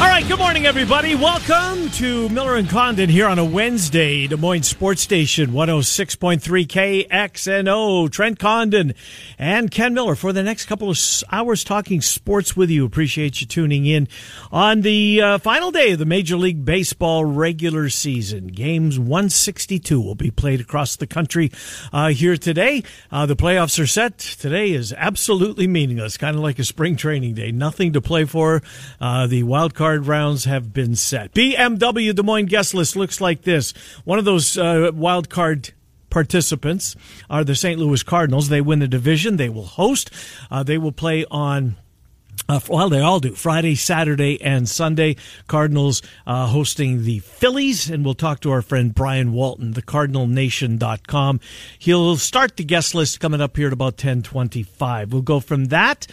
All right, good morning, everybody. Welcome to Miller and Condon here on a Wednesday, Des Moines Sports Station, 106.3 KXNO. Trent Condon and Ken Miller for the next couple of hours talking sports with you. Appreciate you tuning in on the uh, final day of the Major League Baseball regular season. Games 162 will be played across the country uh, here today. Uh, the playoffs are set. Today is absolutely meaningless, kind of like a spring training day. Nothing to play for. Uh, the wild card rounds have been set. BMW Des Moines guest list looks like this. One of those uh, participants are the St. Louis Cardinals. They win the division. They will host. Uh, they will play on. Uh, well, they all do. Friday, Saturday, and Sunday. Cardinals uh, hosting the Phillies, and we'll talk to our friend Brian Walton, thecardinalnation.com. He'll start the guest list coming up here at about 1025. We'll go from that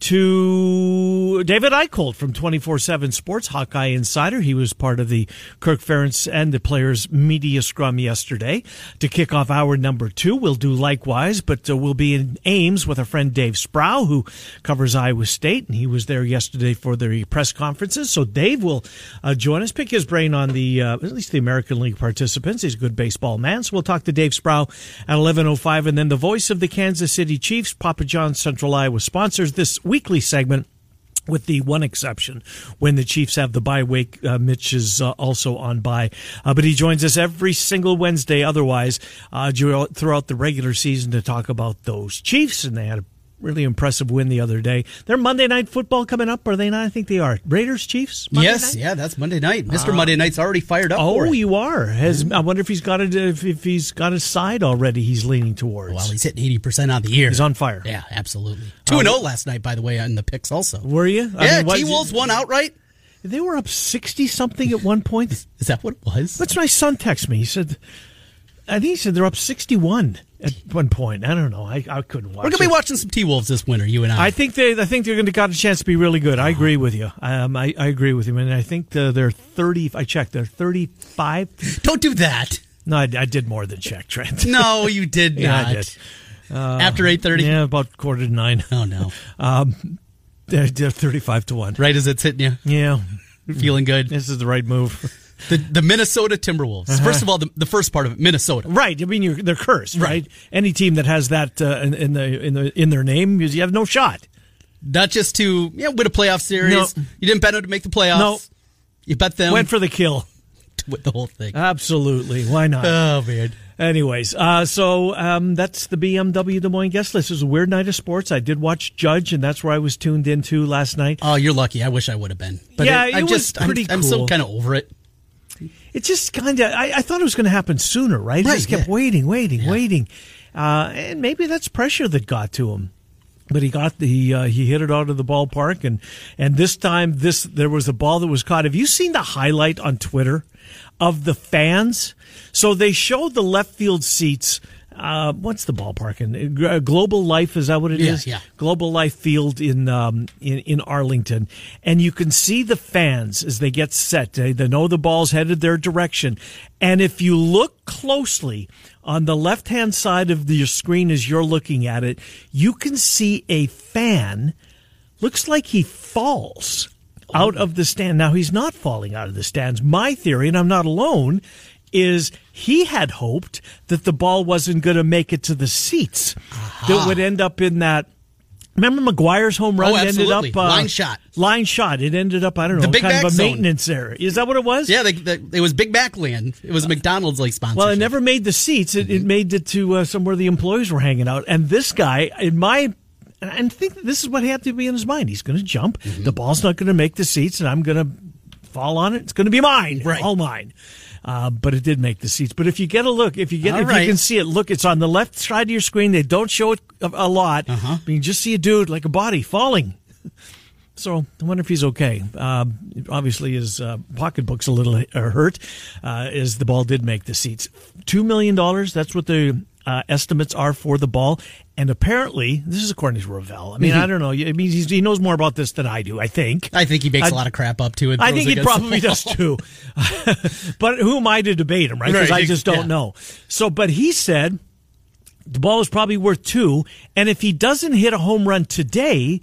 to David Eickholt from 24 7 Sports, Hawkeye Insider. He was part of the Kirk Ferentz and the players' media scrum yesterday to kick off hour number two. We'll do likewise, but uh, we'll be in Ames with our friend Dave Sproul, who covers Iowa State, and he was there yesterday for the press conferences. So Dave will uh, join us, pick his brain on the, uh, at least the American League participants. He's a good baseball man. So we'll talk to Dave Sproul at 11.05, and then the voice of the Kansas City Chiefs, Papa John's Central Iowa sponsors this weekly segment with the one exception when the Chiefs have the bye week. Uh, Mitch is uh, also on bye, uh, but he joins us every single Wednesday. Otherwise, uh, throughout the regular season to talk about those Chiefs, and they had a really impressive win the other day. They're Monday Night Football coming up, are they not? I think they are. Raiders, Chiefs. Monday yes, night? yeah, that's Monday night. Mister uh, Monday Night's already fired up. Oh, you are. Has I wonder if he's got it if, if he's got his side already. He's leaning towards. Well, he's hitting eighty percent on the year. He's on fire. Yeah, absolutely. Two and zero oh last night, by the way, on the picks. Also, were you? I yeah, T Wolves won outright. They were up sixty something at one point. Is that what it was? That's my son texted me. He said, I think he said they're up sixty one at one point. I don't know. I, I couldn't watch. We're gonna be watching some T Wolves this winter. You and I. I think they. I think they're going to got a chance to be really good. I agree with you. Um, I, I agree with you, and I think the, they're thirty. I checked. They're thirty five. Don't do that. No, I, I, did more than check, Trent. No, you did yeah, not. I did. Uh, After eight thirty. Yeah, about quarter to nine. Oh no. Um, they're, they're thirty five to one. Right as it's hitting you. Yeah. Feeling good. This is the right move. The, the Minnesota Timberwolves. Uh-huh. First of all, the, the first part of it, Minnesota. Right. I mean, they're cursed, right? right? Any team that has that uh, in, in, the in the in their name, you have no shot. Not just to yeah, win a playoff series. No. You didn't bet them to make the playoffs. No. You bet them. Went for the kill. With the whole thing. Absolutely. Why not? Oh man. Anyways, uh, so um, that's the BMW Des Moines guest list. It was a weird night of sports. I did watch Judge, and that's where I was tuned into last night. Oh, you're lucky. I wish I would have been. But yeah, it, it was just, pretty I'm, cool. I'm so kind of over it. It just kind of, I, I, thought it was going to happen sooner, right? He just kept yeah. waiting, waiting, yeah. waiting. Uh, and maybe that's pressure that got to him. But he got the uh, he hit it out of the ballpark and and this time this there was a ball that was caught. Have you seen the highlight on Twitter of the fans? So they showed the left field seats uh, what's the ballpark in uh, Global Life? Is that what it yeah, is? yeah, Global Life Field in, um, in in Arlington, and you can see the fans as they get set. They, they know the ball's headed their direction, and if you look closely on the left hand side of your screen as you're looking at it, you can see a fan. Looks like he falls out of the stand. Now he's not falling out of the stands. My theory, and I'm not alone, is he had hoped that the ball wasn't going to make it to the seats uh-huh. that would end up in that Remember McGwire's home run oh, ended up uh, line shot. Line shot. It ended up I don't know the big kind of a zone. maintenance area. Is that what it was? Yeah, the, the, it was Big Mac Land. It was McDonald's like sponsor. Well, it never made the seats. It, mm-hmm. it made it to uh, somewhere the employees were hanging out. And this guy, in my and I think this is what had to be in his mind. He's going to jump. Mm-hmm. The ball's not going to make the seats, and I'm going to fall on it. It's going to be mine. Right. All mine. Uh, but it did make the seats. But if you get a look, if you get, All if right. you can see it, look, it's on the left side of your screen. They don't show it a, a lot. Uh-huh. you just see a dude like a body falling. So I wonder if he's okay. Uh, obviously, his uh, pocketbook's a little uh, hurt, uh, as the ball did make the seats. Two million dollars. That's what the uh, estimates are for the ball. And apparently, this is according to Rovell. I mean, mm-hmm. I don't know. I mean, he's, he knows more about this than I do. I think. I think he makes I- a lot of crap up too. and I think he probably does too. but who am I to debate him, right? Because Right, I just don't yeah. know. So, but he said the ball is probably worth two, and if he doesn't hit a home run today,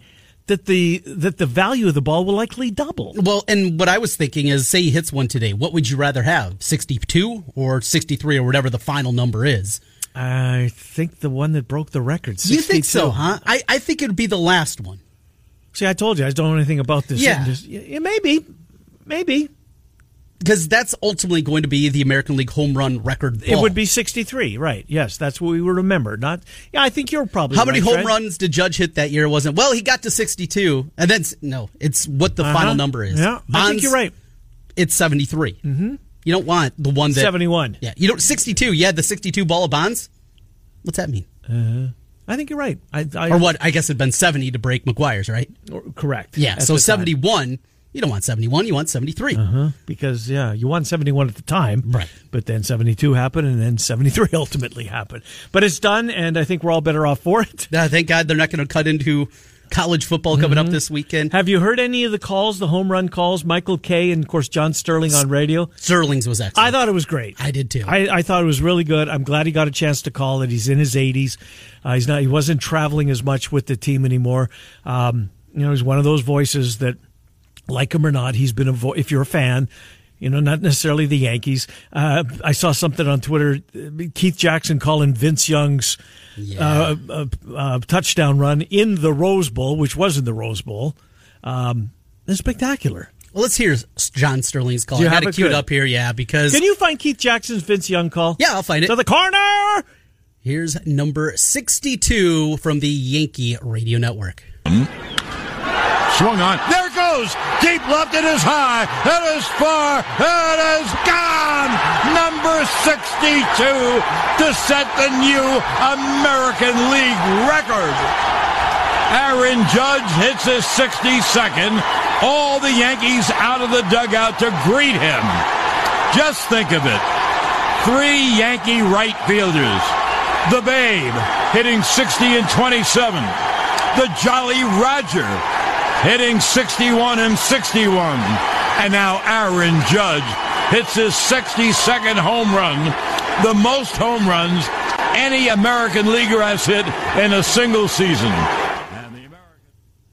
that the that the value of the ball will likely double. Well, and what I was thinking is, say he hits one today, what would you rather have, sixty-two or sixty-three or whatever the final number is? I think the one that broke the record. 62. You think so, huh? I, I think it would be the last one. See, I told you I don't know anything about this. Yeah. Yeah, maybe, maybe Because that's ultimately going to be the American League home run record. it would be sixty-three. Right? Yes, that's what we remember. Not. Yeah, I think you're probably. How many home Fred. runs did Judge hit that year? Wasn't well. He got to sixty-two, and then no, it's what the Uh-huh. final number is. Yeah, I think you're right. It's 73 Mm-hmm. You don't want the one that 71. Yeah, you don't sixty-two. You had the sixty-two ball of bonds. What's that mean? I think you're right. I, I, Or what? I guess it'd been seventy to break McGwire's, right? or- correct. Yeah. So seventy-one. You don't want seventy-one. You want 73 Uh-huh. Because yeah, you won 71 at the time, Right. But then 72 happened, and then 73 ultimately happened. But it's done, and I think we're all better off for it. Uh, thank God they're not going to cut into college football coming Mm-hmm. up this weekend. Have you heard any of the calls, the home run calls? Michael Kay and of course John Sterling on radio. Sterling's was excellent. I thought it was great. I did too. I, I thought it was really good. I'm glad he got a chance to call it. He's in his 80s. Uh, he's not. He wasn't traveling as much with the team anymore. Um, you know, he's one of those voices that, like him or not, he's been a. Vo- if you're a fan, you know, not necessarily the Yankees. Uh, I saw something on Twitter. uh, Keith Jackson calling Vince Young's uh, uh, uh, touchdown run in the Rose Bowl, which was in the Rose Bowl. Um, it's spectacular. well, let's hear John Sterling's call. You I had have it it queued good? up here, yeah, because Can you find Keith Jackson's Vince Young call? Yeah, I'll find it. To the corner. Here's number 62 from the Yankee Radio Network. Swung on. There it goes. Deep left. It is high. It is far. It is gone. Number 62 to set the new American League record. Aaron Judge hits his 62nd. All the Yankees out of the dugout to greet him. Just think of it. Three Yankee right fielders. The Babe hitting 60 and 27. The Jolly Roger hitting 61 and 61. And now Aaron Judge hits his 62nd home run, the most home runs any American leaguer has hit in a single season.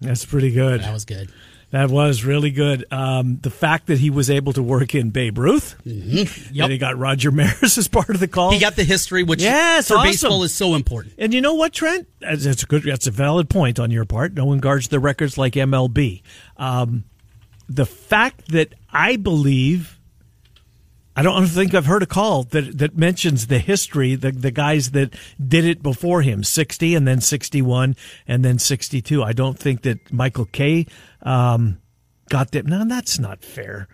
That's pretty good. That was good. That was really good. Um, the fact that he was able to work in Babe Ruth, Yep. and he got Roger Maris as part of the call. He got the history, which Yes, for awesome. baseball is so important. and you know what, Trent? That's, that's a good. That's a valid point on your part. No one guards the records like MLB. Um, the fact that I believe, I don't think I've heard a call that that mentions the history, the the guys that did it before him, sixty and then sixty one and then sixty two. I don't think that Michael Kay um, got that. No, that's not fair.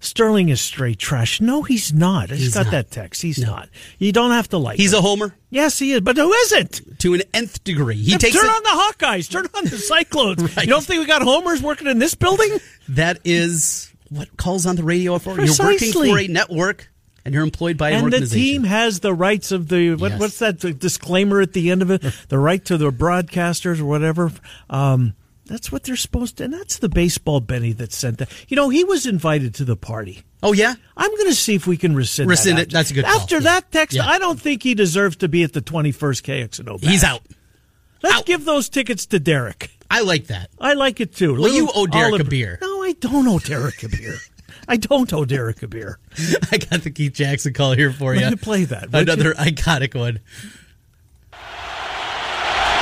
Sterling is straight trash. No, he's not. I just He's got not. that text. He's not. You don't have to like. He's him. a homer yes, he is. But who isn't? to an nth degree. He takes turn it. on the Hawkeyes. Turn on the Cyclones. Right. You don't think we got homers working in this building? That is what calls on the radio for. You're working for a network and you're employed by an organization. and the team has the rights of the what, Yes. what's that disclaimer at the end of it? the right to the broadcasters or whatever. Um, that's what they're supposed to. And that's the baseball Benny that sent that. You know, he was invited to the party. oh yeah, I'm going to see if we can rescind. Rescind that it. after- That's a good call. After Yeah. that text, Yeah. I don't think he deserves to be at the 21st KXNO. he's out. Let's Out. give those tickets to Derek. I like that. I like it too. Well, you owe Derek olive- a beer. No, I don't owe Derek a beer. I don't owe Derek a beer. I got the Keith Jackson call here for Let you. me play that, Another you? iconic one.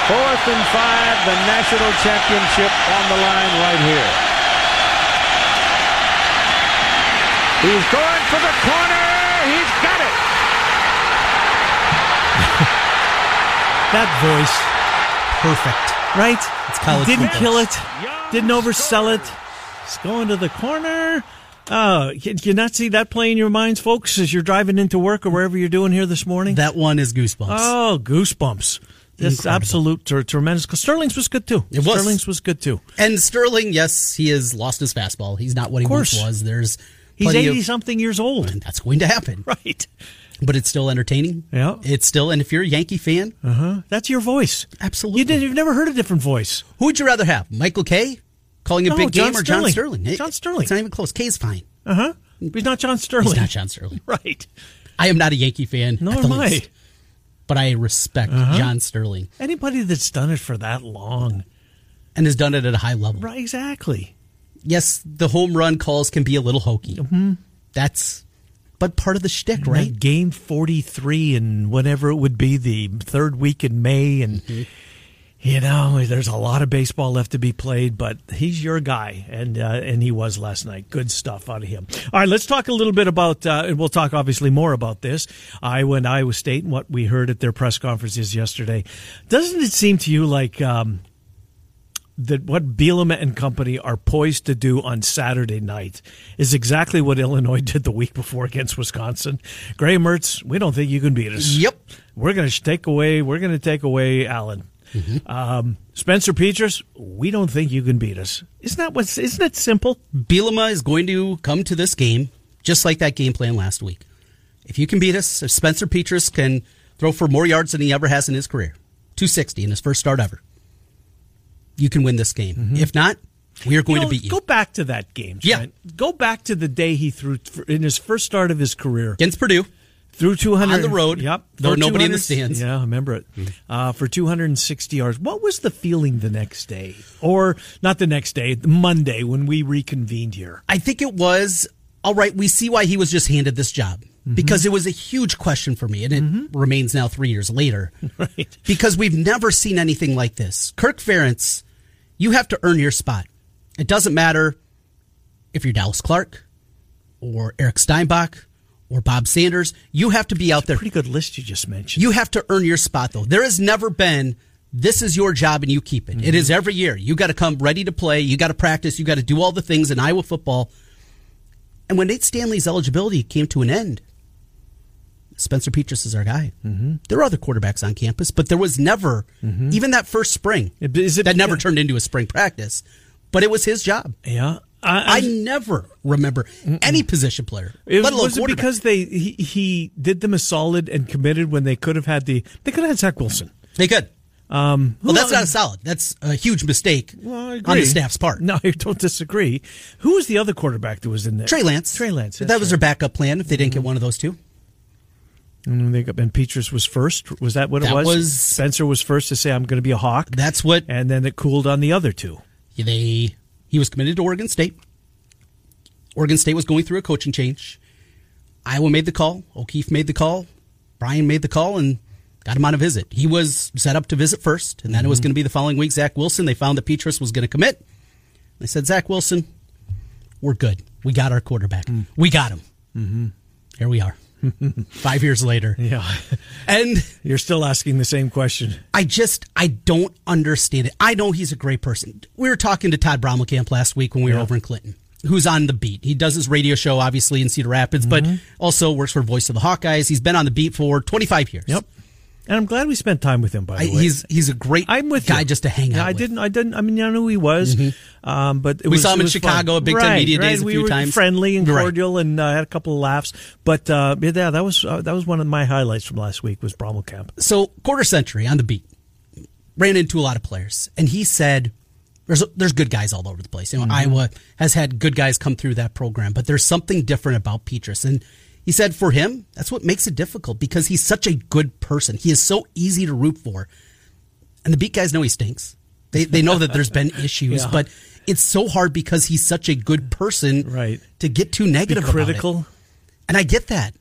Fourth and five, the national championship on the line right here. He's going for the corner. He's got it. That voice, Perfect. right? It's college Didn't football. kill it. Didn't oversell it. It's going to the corner. Oh, can you not see that play in your minds, folks, as you're driving into work or wherever you're doing here this morning? That one is goosebumps. oh, goosebumps. This Incredible. absolute ter- tremendous. Sterling's was good too. It was. Sterling's was good too. and Sterling, yes, he has lost his fastball. He's not what he once was. There's He's eighty of, something years old. and that's going to happen. Right. but it's still entertaining. Yeah. It's still, and if you're a Yankee fan, Uh-huh. That's your voice. Absolutely. You did, you've never heard a different voice. who would you rather have? Michael Kay calling a No, big John game or John Sterling. Sterling? It- John Sterling. It's not even close. Kay's fine. Uh huh. He's not John Sterling. He's not John Sterling. Right. I am not a Yankee fan. Nor am I. least, But I respect Uh-huh. John Sterling Anybody that's done it for that long. and has done it at a high level. Right, exactly. Yes, the home run calls can be a little hokey. Mm-hmm. That's, but part of the shtick, right? Game 43 and whatever it would be, the third week in May. And, Mm-hmm. You know, there's a lot of baseball left to be played, but he's your guy. And, uh, and he was last night. Good stuff out of him. All right, let's talk a little bit about, uh, and we'll talk obviously more about this. Iowa and Iowa State and what we heard at their press conferences yesterday. Doesn't it seem to you like, um, that what Bielema and company are poised to do on Saturday night is exactly what Illinois did the week before against Wisconsin. Graham Mertz, we don't think you can beat us. Yep. We're going to take away. We're going to take away Allen. Um, Spencer Petras, we don't think you can beat us. Isn't that what's? Isn't it simple? Bielema is going to come to this game just like that game plan last week. If you can beat us, if Spencer Petras can throw for more yards than he ever has in his career, 260 in his first start ever, you can win this game. If not, we are going You know, to beat you. Go back to that game. Yeah. Go back to the day he threw in his first start of his career. Against Purdue, Through 200 On the road. Yep. There were nobody in the stands. Yeah, I remember it. Uh, for 260 yards. What was the feeling the next day? Or not the next day, Monday when we reconvened here? I think it was all right. We see why he was just handed this job because it was a huge question for me, and it remains now three years later. Right. Because we've never seen anything like this. Kirk Ferentz, you have to earn your spot. It doesn't matter if you're Dallas Clark or Eric Steinbach or Bob Sanders. You have to be out there. Pretty good list you just mentioned. You have to earn your spot, though. There has never been, this is your job and you keep it. It is every year. You got to come ready to play. You got to practice. You got to do all the things in Iowa football. And when Nate Stanley's eligibility came to an end, Spencer Petras is our guy. Mm-hmm. There are other quarterbacks on campus, but there was never, even that first spring, it- that never turned into a spring practice, but it was his job. yeah. I never remember any position player, It, alone was it because they he, he did them a solid and committed when they could have had the they could have had Zach Wilson. they could. Um, Well, that's not a solid. That's a huge mistake Well, on the staff's part. No, I don't disagree. Who was the other quarterback that was in there? Trey Lance. Trey Lance. That was right. their backup plan if they didn't get one of those two. And they got and Petras was first. Was that what it was? was- Spencer was first to say I'm going to be a hawk. That's what and then it cooled on the other two. they. He was committed to Oregon State. Oregon State was going through a coaching change. Iowa made the call. O'Keefe made the call. Brian made the call and got him on a visit. He was set up to visit first, and then it was going to be the following week. Zach Wilson. They found that Petras was going to commit. They said, Zach Wilson, we're good. We got our quarterback. We got him. Mm-hmm. Here we are. Five years later. Yeah, And you're still asking the same question. I just I don't understand it. I know he's a great person. We were talking to Todd Brommelkamp last week when we were Yeah. over in Clinton, who's on the beat. He does his radio show obviously in Cedar Rapids, but Mm-hmm. also works for Voice of the Hawkeyes. He's been on the beat for 25 years. Yep. And I'm glad we spent time with him. By I, the way, he's he's a great I'm with guy you. just to hang Yeah, out I with. didn't. I didn't. I mean, I knew who he was. Um, but We was, saw him in Chicago fun. at Big Ten right, Media right. Days a we few were times. friendly and Right. cordial, and uh, had a couple of laughs. But uh, yeah, that was uh, that was one of my highlights from last week was Brommelkamp. so quarter century on the beat ran into a lot of players and he said there's there's good guys all over the place you know iowa has had good guys come through that program but there's something different about petras and he said for him that's what makes it difficult because he's such a good person he is so easy to root for and the beat guys know he stinks they, they know that there's been issues Yeah. but it's so hard because he's such a good person Right. to get too Be negative about it. critical. and i get that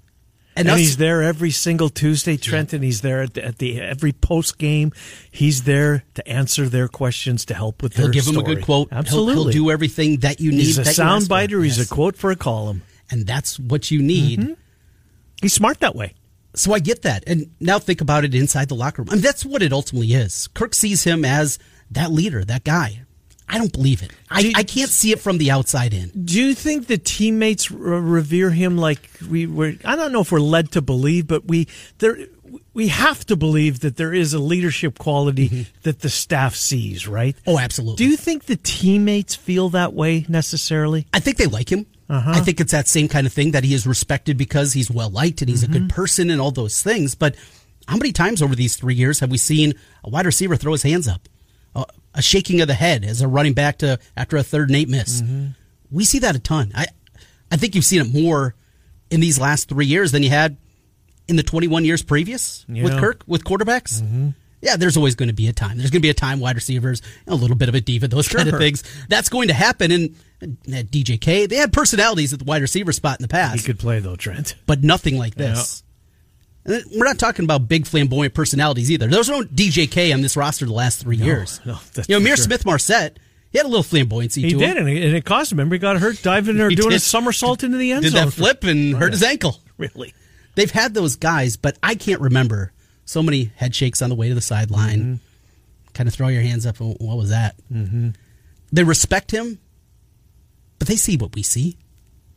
And, us- he's there every single Tuesday, Trent, and he's there at the, at the every post game. He's there to answer their questions, to help with He'll their give him a story. good quote. He'll- Absolutely, He'll, do everything that you need. He's a that you sound ask for. biter. He's Yes. a quote for a column. And that's what you need. Mm-hmm. He's smart that way. So I get that. And now think about it inside the locker room. I mean, that's what it ultimately is. Kirk sees him as that leader, that guy. I don't believe it. I, you- I can't see it from the outside in. Do you think the teammates revere him like we were? I don't know if we're led to believe, but we there we have to believe that there is a leadership quality that the staff sees, right? Oh, absolutely. Do you think the teammates feel that way necessarily? I think they like him. Uh-huh. I think it's that same kind of thing that he is respected because he's well liked and he's a good mm-hmm. person and all those things. But how many times over these three years have we seen a wide receiver throw his hands up, a, a shaking of the head as a running back to after a third and eight miss? Mm-hmm. We see that a ton. I I think you've seen it more in these last three years than you had in the 21 years previous with Kirk with quarterbacks. Mm-hmm. Yeah, there's always going to be a time. There's going to be a time wide receivers, a little bit of a diva, those kind of things. That's going to happen. And DJK, they had personalities at the wide receiver spot in the past. He could play though, Trent. but nothing like this. And we're not talking about big flamboyant personalities either. There's no DJK on this roster the last three years. no, that's you know, Mir sure. Smith Marsette, he had a little flamboyancy He to did, him. and it, and it cost him. Remember, he got hurt diving or doing a somersault into the end Did zone. that flip and hurt his ankle. Really? They've had those guys, but I can't remember so many head shakes on the way to the sideline. Mm-hmm. Kind of throw your hands up. What was that? Mm-hmm. They respect him, but they see what we see,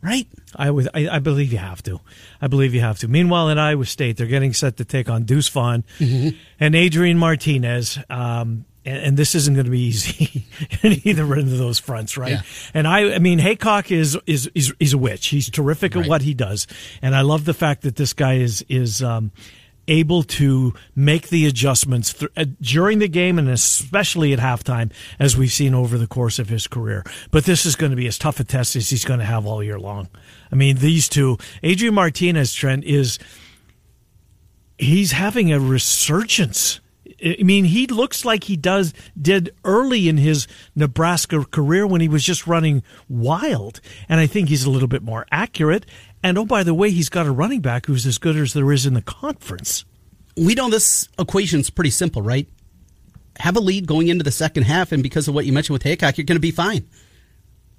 right? I, was, I I believe you have to. I believe you have to. Meanwhile, in Iowa State, they're getting set to take on Deuce Vaughn Mm-hmm. and Adrian Martinez. Um, and, and this isn't going to be easy in either end of those fronts, right? Yeah. And I, I mean, Heacock is is is, is a witch. He's terrific at what he does, and I love the fact that this guy is is. Um, able to make the adjustments th- uh, during the game and especially at halftime as we've seen over the course of his career. But this is going to be as tough a test as he's going to have all year long. I mean, these two, Adrian Martinez, Trent, is he's having a resurgence. I mean, he looks like he does did early in his Nebraska career when he was just running wild, and I think he's a little bit more accurate. And oh, by the way, he's got a running back who's as good as there is in the conference. We know this equation's pretty simple, right? Have a lead going into the second half, and because of what you mentioned with Heacock, you're going to be fine.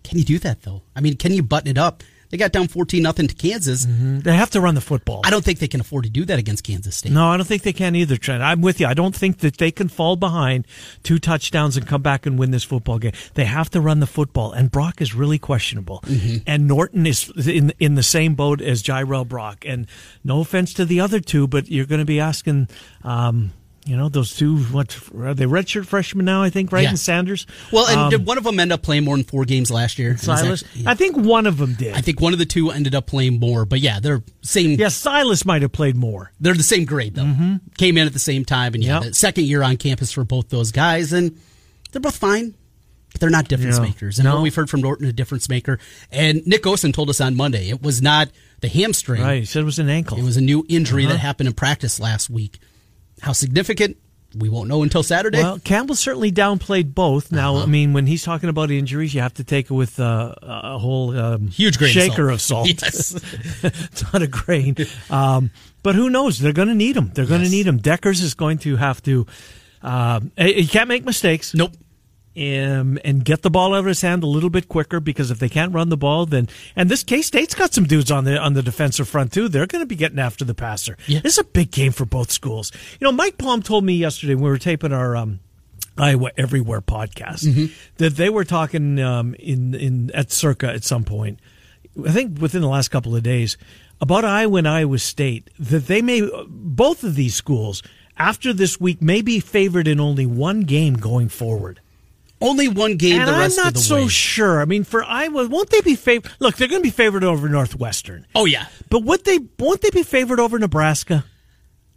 Can you do that though? I mean, can you button it up? They got down fourteen nothing to Kansas. They have to run the football. I don't think they can afford to do that against Kansas State. No, I don't think they can either, Trent. I'm with you. I don't think that they can fall behind two touchdowns and come back and win this football game. They have to run the football, and Brock is really questionable. And Norton is in in the same boat as Jirehl Brock. And no offense to the other two, but you're going to be asking. Um, you know those two. What are they? Redshirt freshmen now, I think, right? Yeah. And Sanders. Well, and Um, did one of them end up playing more than four games last year? That- Silas. yeah. I think one of them did. I think one of the two ended up playing more, but yeah, they're same. yeah, Silas might have played more. they're the same grade though. Came in at the same time, and yeah, Mm-hmm. Yep. second year on campus for both those guys, and they're both fine. But they're not difference Yeah. makers. And No. what we've heard from Norton, a difference maker. And Nick Osen told us on Monday it was not the hamstring. Right. He said it was an ankle. It was a new injury Uh-huh. that happened in practice last week. How significant? We won't know until Saturday. Well, Campbell certainly downplayed both. Now, Uh-huh. I mean, when he's talking about injuries, you have to take it with uh, a whole um, Huge grain of shaker salt. of salt. Yes. it's not a grain. Um, but who knows? They're going to need him. They're going to Yes. need him. Dekkers is going to have to. Um, he can't make mistakes. nope. Um, and get the ball out of his hand a little bit quicker because if they can't run the ball, then and this K State's got some dudes on the on the defensive front too. They're going to be getting after the passer. Yeah. This is a big game for both schools. You know, Mike Palm told me yesterday when we were taping our um, Iowa Everywhere podcast that they were talking um, in in at Circa at some point. I think within the last couple of days about Iowa and Iowa State that they may both of these schools after this week may be favored in only one game going forward. Only one game And the I'm not of the so way. sure. I mean, for Iowa, won't they be favored? Look, they're going to be favored over Northwestern, oh yeah. but would they? Won't they be favored over Nebraska?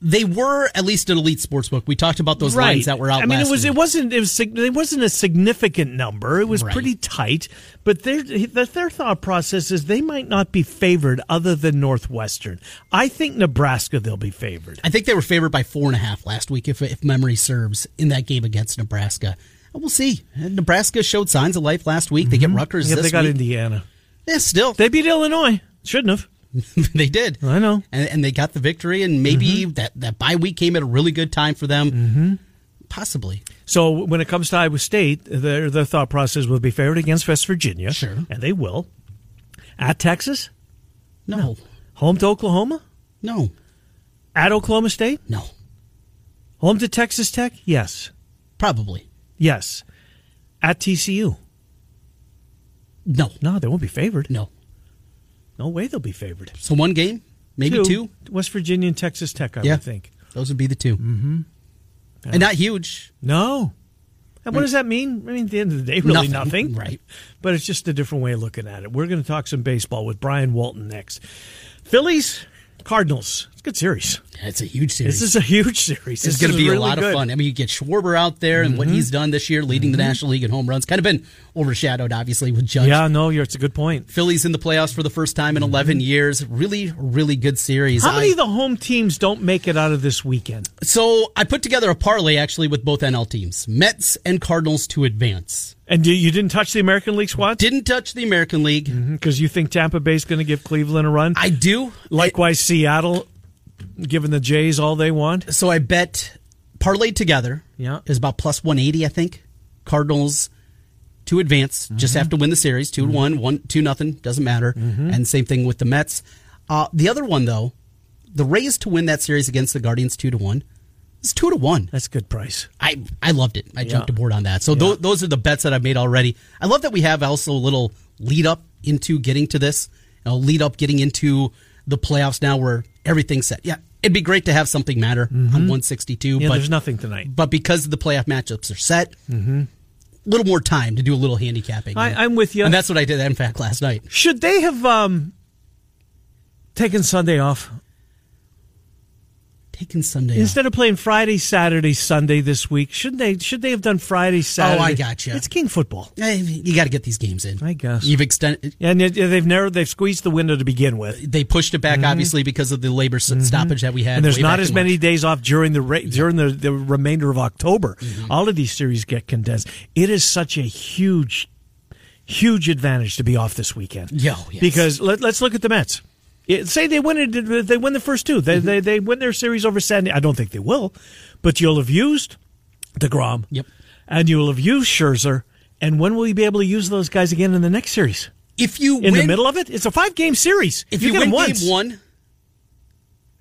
They were at least an elite sports book. We talked about those lines that were out I mean, last it was week. it wasn't it was it wasn't a significant number. It was Right. pretty tight, but their their their thought process is they might not be favored other than Northwestern. I think Nebraska they'll be favored. I think they were favored by four and a half last week, if if memory serves, in that game against Nebraska. We'll see. Nebraska showed signs of life last week. They get Rutgers Yeah, they got week. Indiana. yeah, still They beat Illinois. Shouldn't have. they did. I know. and, and they got the victory. And maybe Mm-hmm. that that bye week came at a really good time for them. Mm-hmm. Possibly. So when it comes to Iowa State, their their thought process will be favored against West Virginia. Sure. and they will. At Texas, No, home to Oklahoma, no, at Oklahoma State, no. home to Texas Tech. Yes, Probably yes. At TCU, no, no, they won't be favored. no. No way they'll be favored. So one game, maybe two. West Virginia and Texas Tech, I Yeah. would think. Those would be the 2 mm-hmm. and not huge. No, And what does that mean? I mean, at the end of the day, really Nothing, nothing. right. But it's just a different way of looking at it. We're going to talk some baseball with Brian Walton next. Phillies, Cardinals. It's a good series. It's a huge series. This is a huge series. This is going to be really a lot good. of fun. I mean, you get Schwarber out there and what Mm-hmm. he's done this year, leading the National League in home runs. Kind of been overshadowed, obviously, with Judge. Yeah, no, you're, it's a good point. Phillies in the playoffs for the first time in 11 years. Really, really good series. Mm-hmm. How many of the home teams don't make it out of this weekend? so I put together a parlay actually with both NL teams, Mets and Cardinals to advance. And you, you didn't touch the American League squad Didn't touch the American League. because you think Tampa Bay's going to give Cleveland a run. I do. Likewise, Seattle giving the Jays all they want. So I bet parlayed together. Yeah. is about plus 180, I think. Cardinals to advance, Mm-hmm. just have to win the series, 2 to 1, 1 2 nothing, doesn't matter. Mm-hmm. And same thing with the Mets. Uh, the other one though, the Rays to win that series against the Guardians 2 to 1. It's 2 to 1. That's a good price. I, I loved it. I jumped Yeah. aboard on that. So tho- those are the bets that I've made already. I love that we have also a little lead up into getting to this, you know, lead up getting into the playoffs now where everything's set. Yeah, it'd be great to have something matter on 162, Mm-hmm. Yeah, but there's nothing tonight. but because the playoff matchups are set, a little more time to do a little handicapping. I- I'm with you. and that's what I did. In fact, last night. Should they have um, taken Sunday off Sunday off. instead of playing Friday, Saturday, Sunday this week? Shouldn't they? Should they have done Friday, Saturday? Oh, I got gotcha. It's King football, Eh, You got to get these games in. I guess. you've extended. and they've narrowed, they've squeezed the window to begin with. They pushed it back, obviously, because of the labor s stoppage that we had. Mm-hmm. And there's not as many March. days off during the ra- during the, the remainder of October. Mm-hmm. All of these series get condensed. It is such a huge, huge advantage to be off this weekend. Yo, yes. because let, us look at the Mets. It, say they win it, they win the first two. Mm-hmm. They, they they win their series over Sandy. I don't think they will, but you'll have used Degrom. Yep. and you'll have used Scherzer. And when will you be able to use those guys again in the next series? If you In win, the middle of it, it's a five game series. if you, get win once, game one,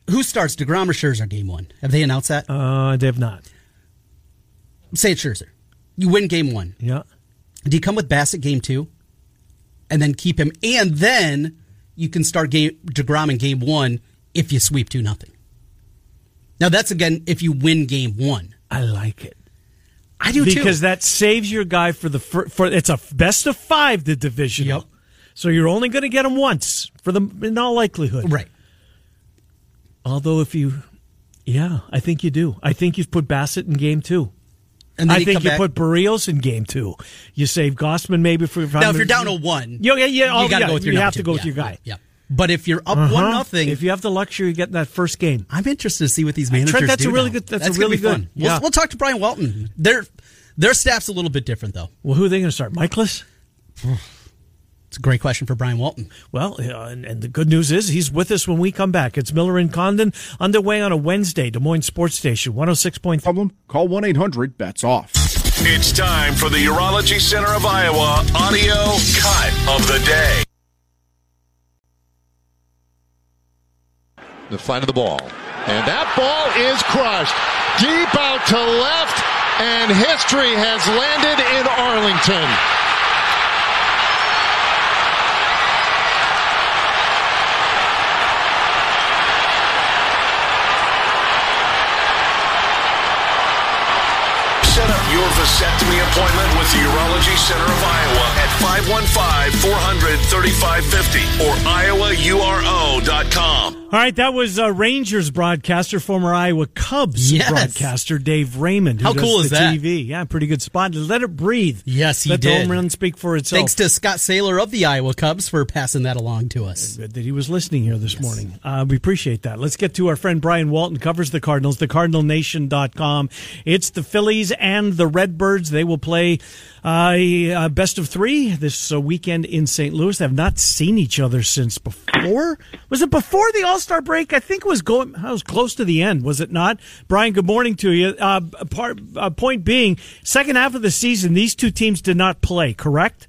who starts Degrom or Scherzer game one? Have they announced that? uh, they have not. Say it's Scherzer. You win game one. Yeah. Do you come with Bassitt game two, and then keep him, and then you can start game Degrom in game one if you sweep two nothing. Now that's again if you win game one. I like it. I do because too. Because that saves your guy for the fir- for it's a best of five the division. Yep. So you're only going to get him once for the in all likelihood. right. Although if you, yeah, I think you do. I think you've put Bassitt in game two. I you think you back- put Berrios in game two. You save Gausman maybe for now if you're down to one. Yeah, yeah, yeah. oh, you got to yeah, go with your You have to two. go with your guy. Yeah. But if you're up Uh-huh. one nothing, If you have the luxury of getting that first game, I'm interested to see what these managers Trent, that's do a really good- that's a gonna really be fun. good- We'll, yeah. we'll talk to Brian Walton. Their their staff's a little bit different though. well, who are they going to start? Mikolas? It's a great question for Brian Walton. Well, uh, and, and the good news is he's with us when we come back. It's Miller and Condon underway on a Wednesday, Des Moines Sports Station, 106.3. Problem? Call 1 800 bets off. It's time for the Urology Center of Iowa audio cut of the day. the flight of the ball. And that ball is crushed deep out to left, and history has landed in Arlington. Set up your vasectomy appointment with the Urology Center of Iowa at 515-400-3550 or iowauro.com. All right, that was uh, Rangers broadcaster, former Iowa Cubs Yes. broadcaster Dave Raymond. Who How does cool the is that? TV. Yeah, pretty good spot. Let it breathe. Yes, he Let did. the home run speak for itself. Thanks to Scott Saylor of the Iowa Cubs for passing that along to us. Good that he was listening here this morning. Uh, we appreciate that. Let's get to our friend Brian Walton, covers the Cardinals, thecardinalnation.com. It's the Phillies and the Redbirds. They will play uh, best of three this uh, weekend in St. Louis. They have not seen each other since before. Was it before the All Star break? I think it was going. I was close to the end, was it not? Brian, good morning to you. Uh, part, uh, point being, second half of the season, these two teams did not play. Correct?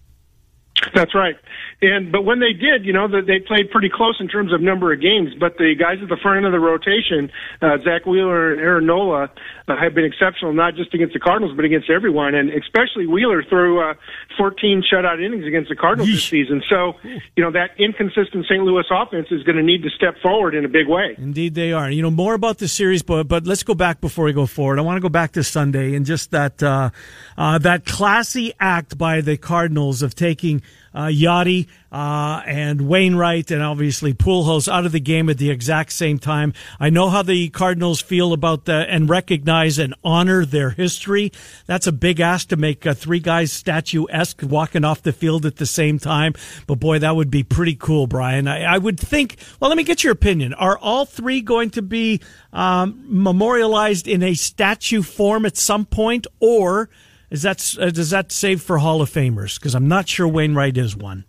That's right. And but when they did, you know, that they played pretty close in terms of number of games. But the guys at the front end of the rotation, uh, Zack Wheeler and Aaron Nola, uh, have been exceptional, not just against the Cardinals, but against everyone, and especially Wheeler threw uh, 14 shutout innings against the Cardinals this season. So, you know, that inconsistent St. Louis offense is going to need to step forward in a big way. Indeed, they are. You know more about the series, but but let's go back before we go forward. I want to go back to Sunday and just that uh, uh, that classy act by the Cardinals of taking uh, Yadi uh, and Wainwright and obviously Pujols out of the game at the exact same time. I know how the Cardinals feel about the and recognize and honor their history. That's a big ask to make uh, three guys statuesque walking off the field at the same time. But boy, that would be pretty cool, Brian. I, I would think. Well, let me get your opinion. Are all three going to be um, memorialized in a statue form at some point, or is that uh, does that save for Hall of Famers? Because I'm not sure Wainwright is one.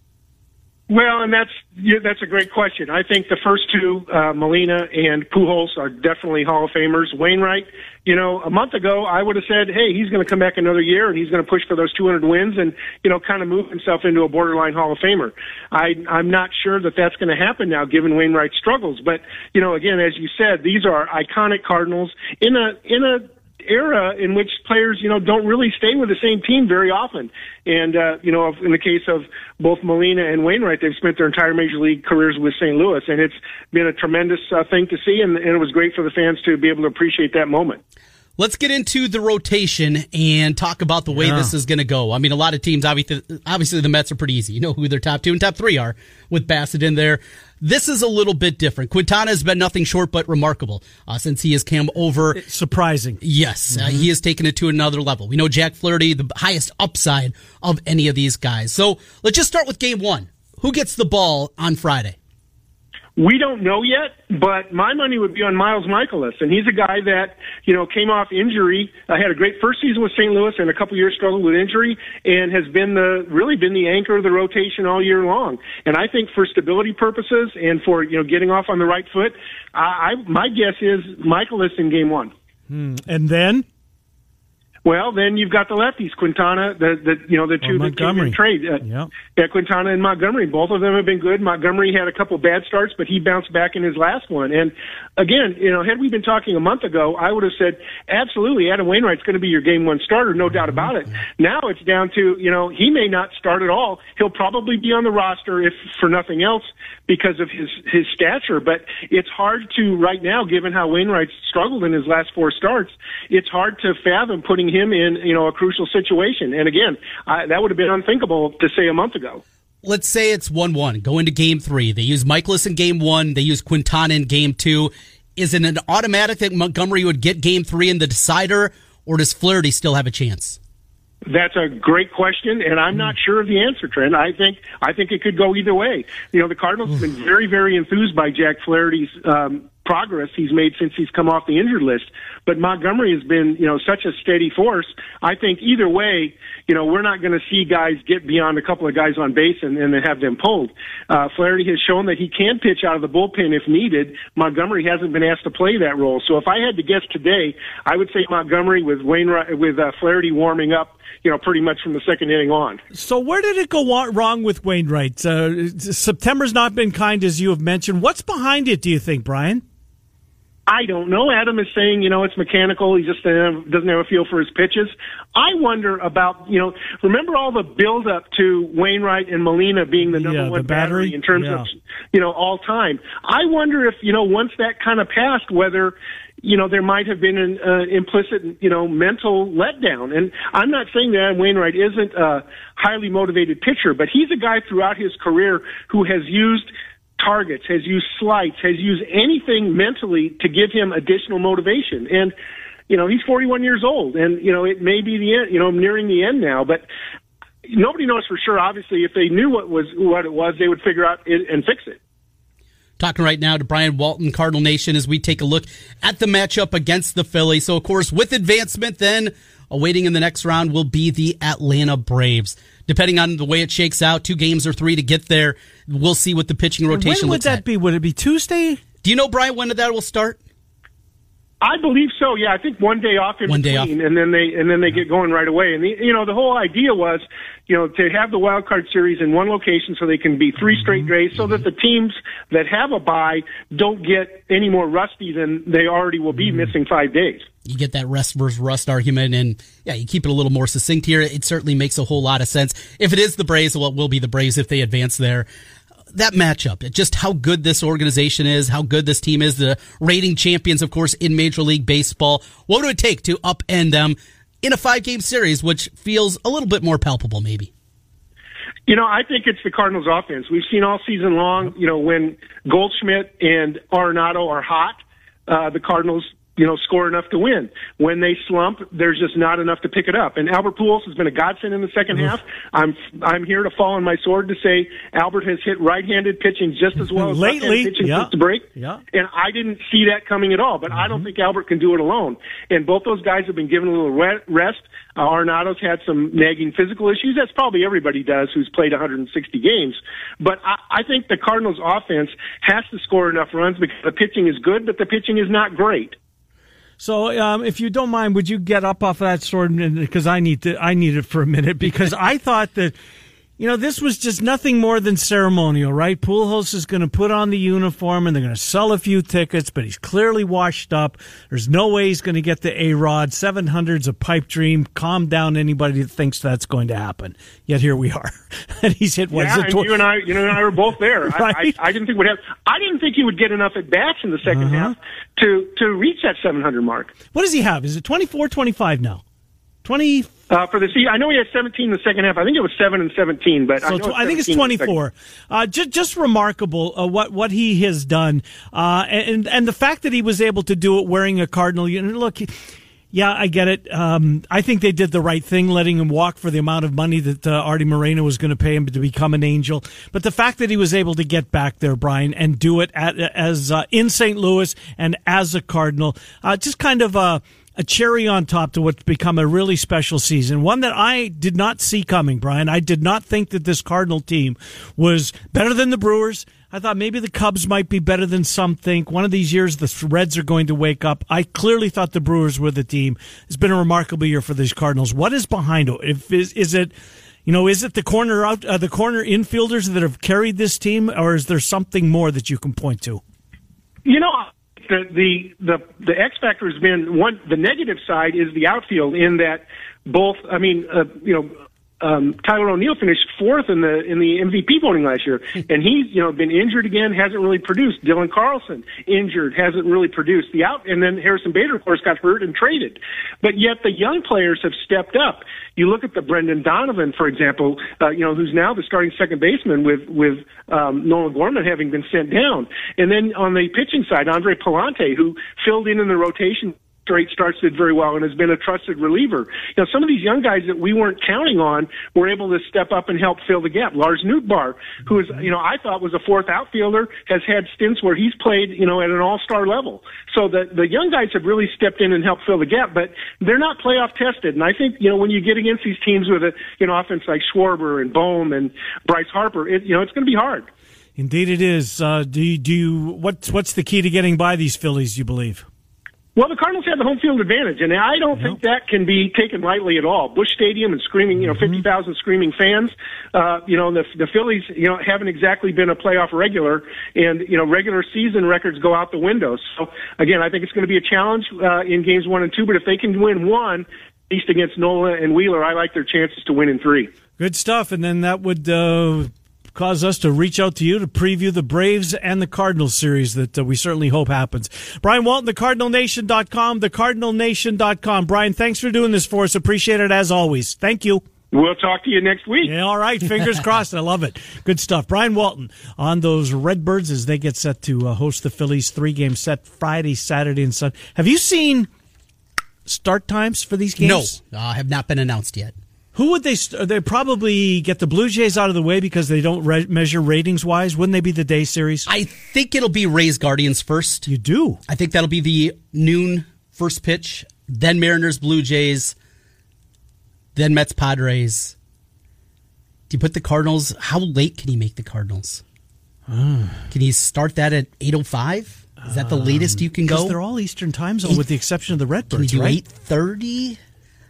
Well, and that's yeah, that's a great question. I think the first two, uh, Molina and Pujols, are definitely Hall of Famers. Wainwright, you know, a month ago I would have said, hey, he's going to come back another year and he's going to push for those 200 wins and you know kind of move himself into a borderline Hall of Famer. I I'm not sure that that's going to happen now, given Wainwright's struggles. But you know, again, as you said, these are iconic Cardinals in a in a era in which players, you know, don't really stay with the same team very often. And, uh, you know, in the case of both Molina and Wainwright, they've spent their entire major league careers with St. Louis. And it's been a tremendous uh, thing to see. And, and it was great for the fans to be able to appreciate that moment. Let's get into the rotation and talk about the way Yeah. this is going to go. I mean, a lot of teams, obviously, obviously the Mets are pretty easy. You know who their top two and top three are with Bassitt in there. This is a little bit different. Quintana has been nothing short but remarkable uh, since he has come over. Surprising. Yes, uh, he has taken it to another level. We know Jack Flaherty, the highest upside of any of these guys. So let's just start with game one. Who gets the ball on Friday? We don't know yet, but my money would be on Miles Mikolas, and he's a guy that you know came off injury. Uh, had a great first season with St. Louis, and a couple years struggled with injury, and has been the really been the anchor of the rotation all year long. And I think for stability purposes and for you know getting off on the right foot, I, I my guess is Mikolas in Game One. Hmm. And then Well, then you've got the lefties, Quintana, the the you know the two that came in trade. Uh, Yep. Yeah, Quintana and Montgomery, both of them have been good. Montgomery had a couple bad starts, but he bounced back in his last one. And again, you know, had we been talking a month ago, I would have said absolutely Adam Wainwright's going to be your game one starter, no doubt about it. Now it's down to you know he may not start at all. He'll probably be on the roster if for nothing else because of his his stature. But it's hard to right now, given how Wainwright's struggled in his last four starts. It's hard to fathom putting him in you know a crucial situation. And again, I, that would have been unthinkable to say a month ago. Let's say it's 1 1. Go into game three. They use Mikolas in game one, they use Quintana in game two. Is it an automatic that Montgomery would get game three in the decider, or does Flaherty still have a chance? That's a great question, and I'm not sure of the answer, Trent. I think I think it could go either way. You know, the Cardinals have been very, very enthused by Jack Flaherty's um, progress he's made since he's come off the injured list. But Montgomery has been, you know, such a steady force. I think either way, you know, we're not going to see guys get beyond a couple of guys on base and, then have them pulled. Uh, Flaherty has shown that he can pitch out of the bullpen if needed. Montgomery hasn't been asked to play that role. So if I had to guess today, I would say Montgomery with Wainwright with uh, Flaherty warming up, you know, pretty much from the second inning on. So where did it go wrong with Wainwright? Uh, September's not been kind, as you have mentioned. What's behind it? Do you think, Brian? I don't know. Adam is saying, you know, it's mechanical. He just uh, doesn't have a feel for his pitches. I wonder about, you know, remember all the build up to Wainwright and Molina being the number Yeah, the one battery? in terms Yeah. of, you know, all time. I wonder if, you know, once that kind of passed, whether, you know, there might have been an uh, implicit, you know, mental letdown. And I'm not saying that Adam Wainwright isn't a highly motivated pitcher, but he's a guy throughout his career who has used targets, has used slights, has used anything mentally to give him additional motivation. And, you know, he's 41 years old and, you know, it may be the end, you know, I'm nearing the end now, but nobody knows for sure. Obviously, if they knew what was, what it was, they would figure out it and fix it. Talking right now to Brian Walton, Cardinal Nation, as we take a look at the matchup against the Phillies. So, of course, with advancement, then awaiting in the next round will be the Atlanta Braves. Depending on the way it shakes out, two games or three to get there, we'll see what the pitching rotation when would that at. be? Would it be Tuesday? Do you know, Brian, when that will start? I believe so. Yeah, I think one day off in One day between, and then they and then they get going right away. And the, you know, the whole idea was, you know, to have the wild card series in one location so they can be 3 mm-hmm. straight days, so that the teams that have a bye don't get any more rusty than they already will be mm-hmm. missing five days. you get that rest versus rust argument, and yeah, you keep it a little more succinct here. It certainly makes a whole lot of sense. If it is the Braves, well, it will be the Braves if they advance there. That matchup, just how good this organization is, how good this team is, the rating champions, of course, in Major League Baseball. What would it take to upend them in a five game series, which feels a little bit more palpable, maybe? You know, I think it's the Cardinals' offense. We've seen all season long. You know, when Goldschmidt and Arenado are hot, uh, the Cardinals, you know, score enough to win. When they slump, there's just not enough to pick it up. And Albert Pujols has been a godsend in the second half. I'm I'm here to fall on my sword to say Albert has hit right-handed pitching just as well as Lately, left-handed pitching yeah. since the break. Yeah. And I didn't see that coming at all. But I don't think Albert can do it alone. And both those guys have been given a little rest. Uh, Arenado's had some nagging physical issues. That's probably everybody does who's played 160 games. But I, I think the Cardinals' offense has to score enough runs because the pitching is good, but the pitching is not great. So, um, if you don't mind, would you get up off of that sword because I need to? I need it for a minute because I thought that. You know, this was just nothing more than ceremonial, right? Pujols is going to put on the uniform and they're going to sell a few tickets, but he's clearly washed up. There's no way he's going to get the A Rod. 700's a pipe dream. Calm down anybody that thinks that's going to happen. Yet here we are. and he's hit, what is yeah, and you and I, you know, and I were both there. Right. I, I, I didn't think would have. I didn't think he would get enough at bats in the 2nd Uh-huh. half to to reach that 700 mark. What does he have? Is it 24, 25 now? 20, Uh, for the season, I know he had 17 in the second half. I think it was seven and 17, but I, So know tw- I think it's 17 in the second. 24. Uh, just, just remarkable uh, what what he has done, uh, and and the fact that he was able to do it wearing a Cardinal. Know, look, he- yeah, I get it. Um, I think they did the right thing, letting him walk for the amount of money that uh, Artie Moreno was going to pay him to become an Angel. But the fact that he was able to get back there, Brian, and do it at, as uh, in St. Louis and as a Cardinal, uh, just kind of a a cherry on top to what's become a really special season. One that I did not see coming, Brian. I did not think that this Cardinal team was better than the Brewers. I thought maybe the Cubs might be better than some think. One of these years, the Reds are going to wake up. I clearly thought the Brewers were the team. It's been a remarkable year for these Cardinals. What is behind it? If is, is it, you know, is it the corner out, uh, the corner infielders that have carried this team, or is there something more that you can point to? You know, the the the the X factor has been one. The negative side is the outfield in that both. I mean, uh, you know. Um, Tyler O'Neill finished fourth in the in the MVP voting last year, and he's you know been injured again, hasn't really produced. Dylan Carlson injured, hasn't really produced. The out, and then Harrison Bader, of course, got hurt and traded. But yet the young players have stepped up. You look at the Brendan Donovan, for example, uh, you know who's now the starting second baseman with with um, Nolan Gorman having been sent down, and then on the pitching side, Andre Pallante, who filled in in the rotation straight starts did very well and has been a trusted reliever. Know, some of these young guys that we weren't counting on were able to step up and help fill the gap. Lars Nootbaar, who is, you know, I thought was a fourth outfielder, has had stints where he's played, you know, at an all-star level. So the the young guys have really stepped in and helped fill the gap, but they're not playoff tested. And I think, you know, when you get against these teams with a, you know, offense like Schwarber and Bohm and Bryce Harper, it, you know, it's going to be hard. Indeed, it is. Uh, do you, do you, what's what's the key to getting by these Phillies? You believe? Well, the Cardinals have the home field advantage, and I don't think that can be taken lightly at all. Busch Stadium and screaming, you know, Mm-hmm. 50,000 screaming fans. Uh, you know, the, the Phillies, you know, haven't exactly been a playoff regular, and, you know, regular season records go out the window. So, again, I think it's going to be a challenge uh, in games one and two, but if they can win one, at least against Nola and Wheeler, I like their chances to win in three. Good stuff. And then that would uh, cause us to reach out to you to preview the Braves and the Cardinals series that uh, we certainly hope happens. Brian Walton, thecardinalnation.com, thecardinalnation.com. Brian, thanks for doing this for us. Appreciate it as always. Thank you. We'll talk to you next week. Yeah, all right. Fingers crossed. I love it. Good stuff. Brian Walton on those Redbirds as they get set to uh, host the Phillies three game set Friday, Saturday, and Sunday. Have you seen start times for these games? No, uh, have not been announced yet. Who would they? St- they probably get the Blue Jays out of the way because they don't re- measure ratings wise. Wouldn't they be the day series? I think it'll be Rays Guardians first. You do. I think that'll be the noon first pitch, then Mariners Blue Jays, then Mets Padres. Do you put the Cardinals? How late can he make the Cardinals? Ah. Can he start that at eight oh five? Is that the latest you can go? they're all Eastern time zone, with the exception of the Can we Redbirds, do right? eight thirty?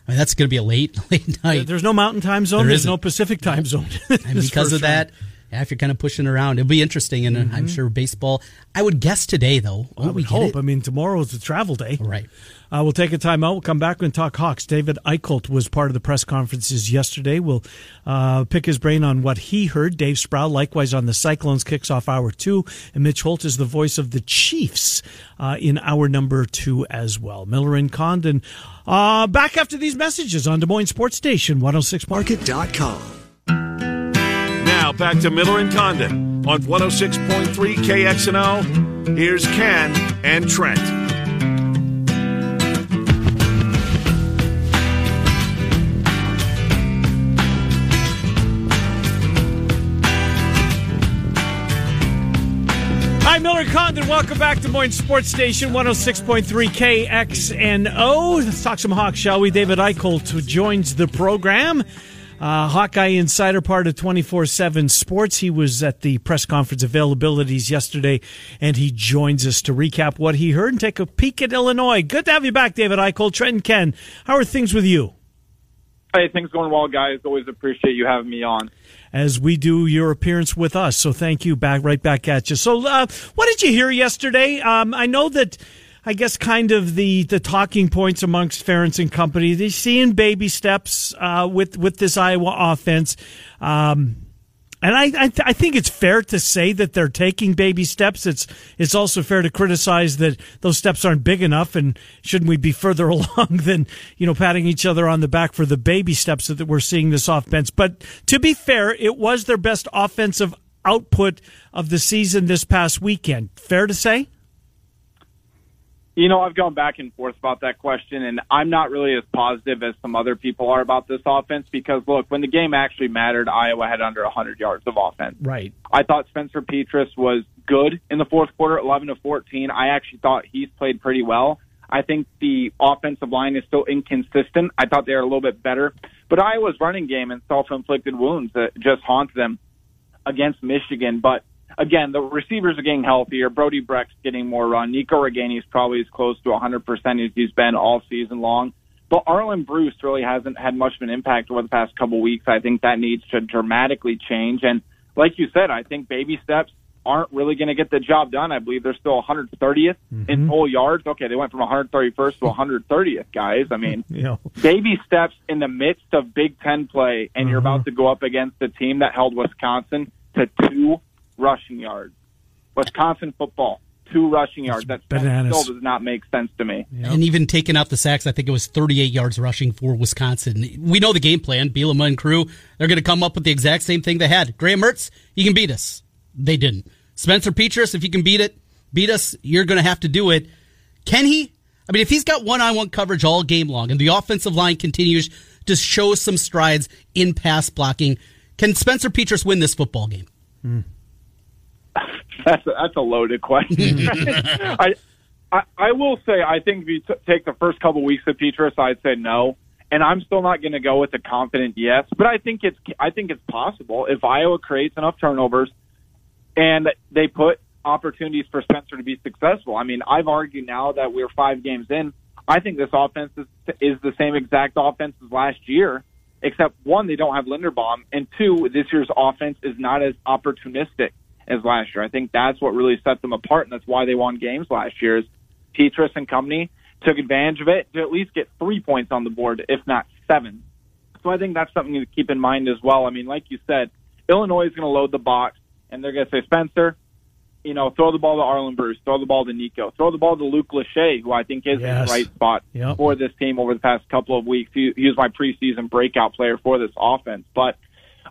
I mean, that's going to be a late late night. There's no Mountain time zone. There There's no Pacific time zone. and because of that. Yeah, if you're kind of pushing around, it'll be interesting. And uh, I'm sure baseball. I would guess today, though. I would we hope. it? I mean, tomorrow's the travel day. Right. Uh, we'll take a time out. We'll come back and talk Hawks. David Eickholt was part of the press conferences yesterday. We'll uh, pick his brain on what he heard. Dave Sproul, likewise on the Cyclones, kicks off hour two. And Mitch Holt is the voice of the Chiefs uh, in hour number two as well. Miller and Condon uh, back after these messages on Des Moines Sports Station 106. Market.com. Back to Miller and Condon on 106.3 KXNO. Here's Ken and Trent. Hi, Miller Condon. Welcome back to Moines Sports Station 106.3 KXNO. Let's talk some Hawks, shall we? David Eickholt who joins the program. Uh, Hawkeye Insider, part of 24 7 Sports. He was at the press conference availabilities yesterday, and he joins us to recap what he heard and take a peek at Illinois. Good to have you back, David Eickholt. Trent and Ken, how are things with you? Hey, things going well, guys. Always appreciate you having me on. as we do your appearance with us. So thank you. Back right back at you. So uh, what did you hear yesterday? Um, I know that. I guess kind of the, the talking points amongst Ferentz and company. They're seeing baby steps uh, with with this Iowa offense, um, and I I, th- I think it's fair to say that they're taking baby steps. It's it's also fair to criticize that those steps aren't big enough, and shouldn't we be further along than you know patting each other on the back for the baby steps that we're seeing this offense? But to be fair, it was their best offensive output of the season this past weekend. Fair to say. You know, I've gone back and forth about that question, and I'm not really as positive as some other people are about this offense because, look, when the game actually mattered, Iowa had under 100 yards of offense. Right. I thought Spencer Petras was good in the fourth quarter, 11 to 14. I actually thought he's played pretty well. I think the offensive line is still inconsistent. I thought they were a little bit better, but Iowa's running game and self-inflicted wounds that just haunt them against Michigan. But again, the receivers are getting healthier. Brody Brecht's getting more run. Nico Ragaini is probably as close to 100% as he's been all season long. But Arland Bruce really hasn't had much of an impact over the past couple weeks. I think that needs to dramatically change. And like you said, I think baby steps aren't really going to get the job done. I believe they're still 130th in mm-hmm. total yards. Okay, they went from 131st to 130th, guys. I mean, Yeah. baby steps in the midst of Big Ten play, and you're mm-hmm. about to go up against a team that held Wisconsin to two rushing yards. Wisconsin football, two rushing yards. That bananas. still does not make sense to me. And even taking out the sacks, I think it was 38 yards rushing for Wisconsin. We know the game plan. Bielema and crew, they're going to come up with the exact same thing they had. Graham Mertz, you can beat us. They didn't. Spencer Petras, if you can beat it, beat us, you're going to have to do it. Can he? I mean, if he's got one-on-one coverage all game long and the offensive line continues to show some strides in pass blocking, can Spencer Petras win this football game? Hmm. That's a, that's a loaded question. I, I I will say I think if you t- take the first couple weeks of Petras, I'd say no, and I'm still not going to go with a confident yes. But I think it's I think it's possible if Iowa creates enough turnovers and they put opportunities for Spencer to be successful. I mean, I've argued now that we're five games in. I think this offense is, is the same exact offense as last year, except one, they don't have Linderbaum, and two, this year's offense is not as opportunistic as last year. I think that's what really set them apart, and that's why they won games last year. Is Petras and company took advantage of it to at least get three points on the board, if not seven. So I think that's something to keep in mind as well. I mean, like you said, Illinois is going to load the box, and they're going to say, Spencer, you know, throw the ball to Arland Bruce, throw the ball to Nico, throw the ball to Luke Lachey, who I think is in the right spot Yep. for this team over the past couple of weeks. He, he was my preseason breakout player for this offense. But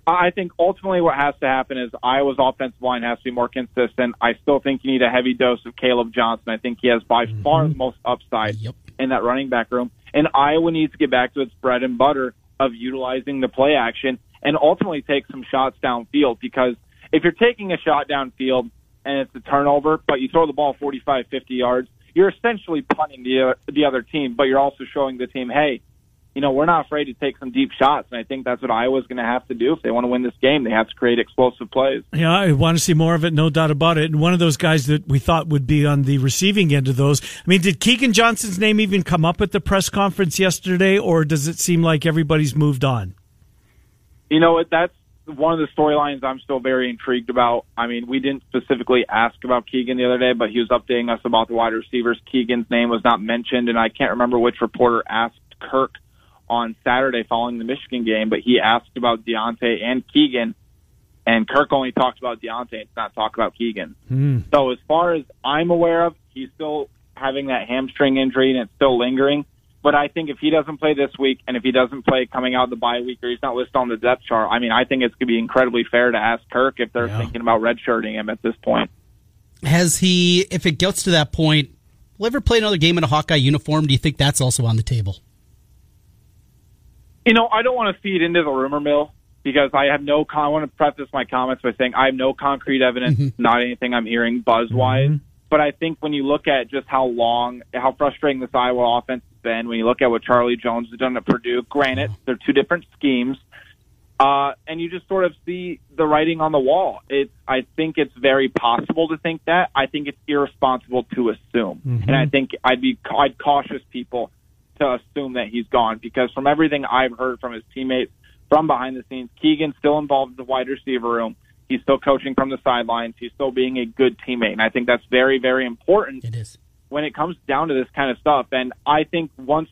I think ultimately what has to happen is Iowa's offensive line has to be more consistent. I still think you need a heavy dose of Caleb Johnson. I think he has by mm-hmm. far the most upside Yep. in that running back room. And Iowa needs to get back to its bread and butter of utilizing the play action and ultimately take some shots downfield because if you're taking a shot downfield and it's a turnover, but you throw the ball 45, 50 yards, you're essentially punting the, the other team, but you're also showing the team, hey, you know, we're not afraid to take some deep shots, and I think that's what Iowa's going to have to do if they want to win this game. They have to create explosive plays. Yeah, I want to see more of it, no doubt about it. And one of those guys that we thought would be on the receiving end of those. I mean, did Keegan Johnson's name even come up at the press conference yesterday, or does it seem like everybody's moved on? You know what? That's one of the storylines I'm still very intrigued about. I mean, we didn't specifically ask about Keegan the other day, but he was updating us about the wide receivers. Keegan's name was not mentioned, and I can't remember which reporter asked Kirk on Saturday following the Michigan game, but he asked about Diante and Keegan, and Kirk only talked about Diante and not talk about Keegan. Mm. So as far as I'm aware of, he's still having that hamstring injury and it's still lingering. But I think if he doesn't play this week and if he doesn't play coming out the bye week or he's not listed on the depth chart, I mean, I think it's going to be incredibly fair to ask Kirk if they're Yeah. thinking about redshirting him at this point. Has he, if it gets to that point, will ever play another game in a Hawkeye uniform? Do you think that's also on the table? You know, I don't want to feed into the rumor mill because I have no. Con- I want to preface my comments by saying I have no concrete evidence, mm-hmm. not anything I'm hearing buzz wise. Mm-hmm. But I think when you look at just how long, how frustrating this Iowa offense has been, when you look at what Charlie Jones has done at Purdue, granted mm-hmm. they're two different schemes, uh, and you just sort of see the writing on the wall. It's. I think it's very possible to think that. I think it's irresponsible to assume, and I think I'd be I'd cautious people to assume that he's gone because from everything I've heard from his teammates from behind the scenes, Keegan's still involved in the wide receiver room. He's still coaching from the sidelines. He's still being a good teammate, and I think that's very, very important It is. when it comes down to this kind of stuff. And I think once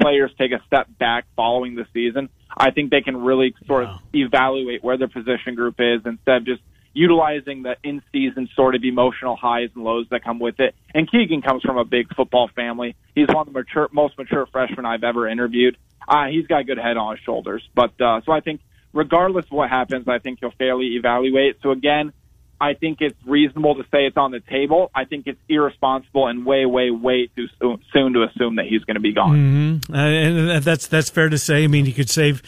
players take a step back following the season, I think they can really sort of evaluate where their position group is instead of just utilizing the in-season sort of emotional highs and lows that come with it. And Keegan comes from a big football family. He's one of the mature, most mature freshmen I've ever interviewed. Uh, he's got a good head on his shoulders. But uh, so I think, regardless of what happens, I think he'll fairly evaluate. So again, I think it's reasonable to say it's on the table. I think it's irresponsible and way, way, way too soon, to assume that he's going to be gone. Uh, and that's that's fair to say. I mean, you could save,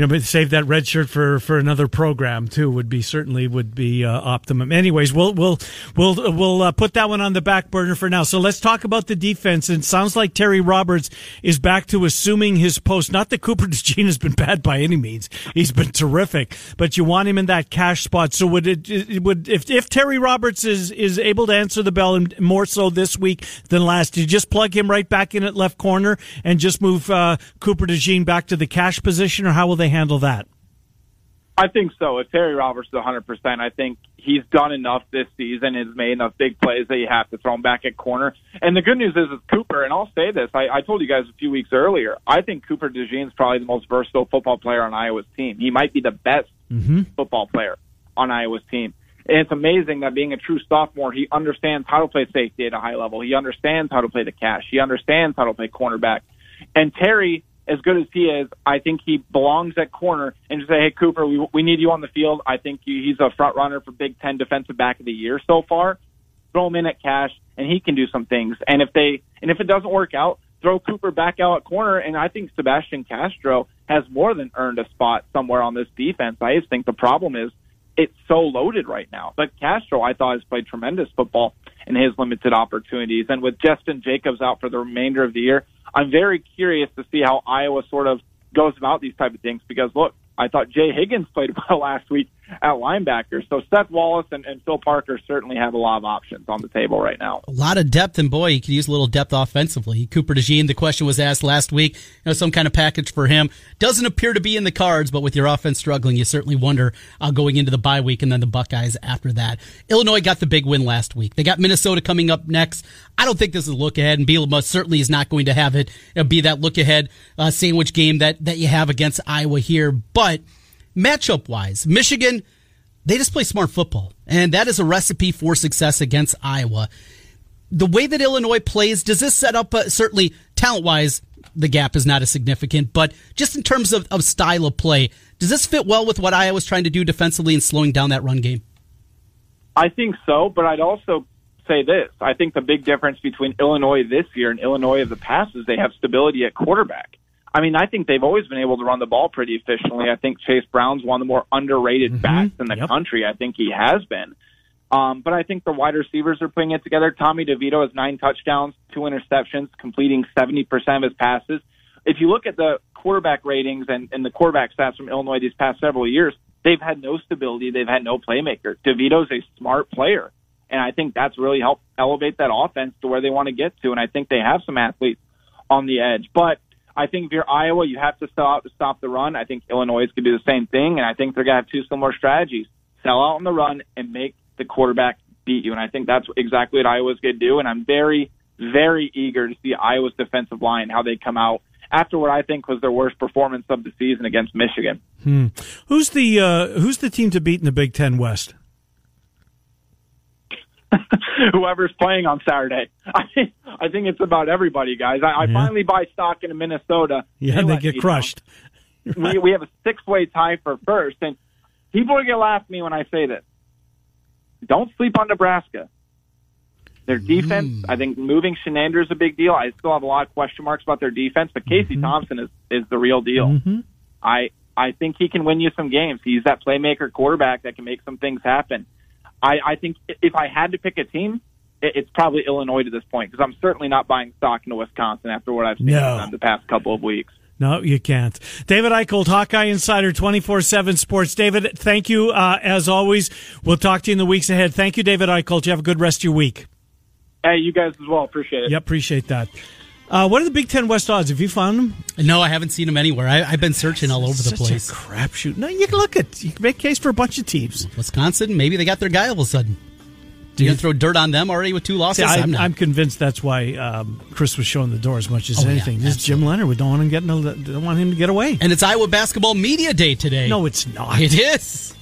you know, but save that red shirt for, for another program too. Would be certainly would be uh, optimum. Anyways, we'll we'll we'll we'll uh, put that one on the back burner for now. So let's talk about the defense. And sounds like Terry Roberts is back to assuming his post. Not that Cooper DeJean has been bad by any means. He's been terrific, but you want him in that cash spot. So would it, it would if if Terry Roberts is is able to answer the bell and more so this week than last, you just plug him right back in at left corner and just move uh, Cooper DeJean back to the cash position, or how will they handle that? I think so. If Terry Roberts is 100%, I think he's done enough this season, has made enough big plays that you have to throw him back at corner. And the good news is, is Cooper, and I'll say this, I, I told you guys a few weeks earlier, I think Cooper DeJean is probably the most versatile football player on Iowa's team. He might be the best mm-hmm. football player on Iowa's team. And it's amazing that being a true sophomore, he understands how to play safety at a high level. He understands how to play the cash. He understands how to play cornerback. And Terry, as good as he is, I think he belongs at corner and just say, hey, Cooper, we, we need you on the field. I think you, he's a front runner for Big Ten Defensive Back of the Year so far. Throw him in at cash, and he can do some things. And if they and if it doesn't work out, throw Cooper back out at corner. And I think Sebastian Castro has more than earned a spot somewhere on this defense. I just think the problem is it's so loaded right now. But Castro, I thought, has played tremendous football in his limited opportunities. And with Jestin Jacobs out for the remainder of the year, I'm very curious to see how Iowa sort of goes about these type of things. Because look, I thought Jay Higgins played well last week at linebacker. So Seth Wallace and, and Phil Parker certainly have a lot of options on the table right now. A lot of depth, and boy, he could use a little depth offensively. Cooper DeJean, the question was asked last week, you know, some kind of package for him. Doesn't appear to be in the cards, but with your offense struggling, you certainly wonder uh, going into the bye week and then the Buckeyes after that. Illinois got the big win last week. They got Minnesota coming up next. I don't think this is a look ahead, and Bielema certainly is not going to have it uh, be that look ahead uh, sandwich game that, that you have against Iowa here. But matchup wise, Michigan, they just play smart football, and that is a recipe for success against Iowa. The way that Illinois plays, does this set up, uh, certainly talent wise, the gap is not as significant, but just in terms of, of style of play, does this fit well with what Iowa's trying to do defensively and slowing down that run game? I think so, but I'd also say this. I think the big difference between Illinois this year and Illinois of the past is they have stability at quarterback. I mean, I think they've always been able to run the ball pretty efficiently. I think Chase Brown's one of the more underrated backs in the Yep. country. I think he has been. Um, but I think the wide receivers are putting it together. Tommy DeVito has nine touchdowns, two interceptions, completing 70% of his passes. If you look at the quarterback ratings and, and the quarterback stats from Illinois these past several years, they've had no stability. They've had no playmaker. DeVito's a smart player. And I think that's really helped elevate that offense to where they want to get to. And I think they have some athletes on the edge. But I think if you're Iowa, you have to stop stop the run. I think Illinois could do the same thing, and I think they're gonna have two similar strategies: sell out on the run and make the quarterback beat you. And I think that's exactly what Iowa's gonna do. And I'm very, very eager to see Iowa's defensive line how they come out after what I think was their worst performance of the season against Michigan. Hmm. Who's the uh, Who's the team to beat in the Big Ten West? whoever's playing on Saturday. I think I think it's about everybody, guys. I, I Yeah. finally buy stock in Minnesota. Yeah, they let get crushed. we we have a six way tie for first, and people are gonna laugh at me when I say this. Don't sleep on Nebraska. Their mm. defense, I think moving Chinander is a big deal. I still have a lot of question marks about their defense, but Casey mm-hmm. Thompson is is the real deal. Mm-hmm. I I think he can win you some games. He's that playmaker quarterback that can make some things happen. I, I think if I had to pick a team, it, it's probably Illinois to this point because I'm certainly not buying stock into Wisconsin after what I've seen No. the past couple of weeks. No, you can't. David Eickholt, Hawkeye Insider, 24 7 Sports. David, thank you uh, as always. We'll talk to you in the weeks ahead. Thank you, David Eickholt. You have a good rest of your week. Hey, you guys as well. Appreciate it. Yep, appreciate that. Uh, what are the Big Ten West odds? Have you found them? No, I haven't seen them anywhere. I, I've been searching all over the Such place. a crapshoot. No, you can look at. You can make case for a bunch of teams. Wisconsin, maybe they got their guy all of a sudden. Do you throw dirt on them already with two losses? See, I, not. I'm convinced that's why um, Chryst was showing the door as much as Oh, yeah, anything. this is Jim Leonhard, we don't want him getting. Don't want him to get away. and it's Iowa basketball media day today. No, it's not. it is.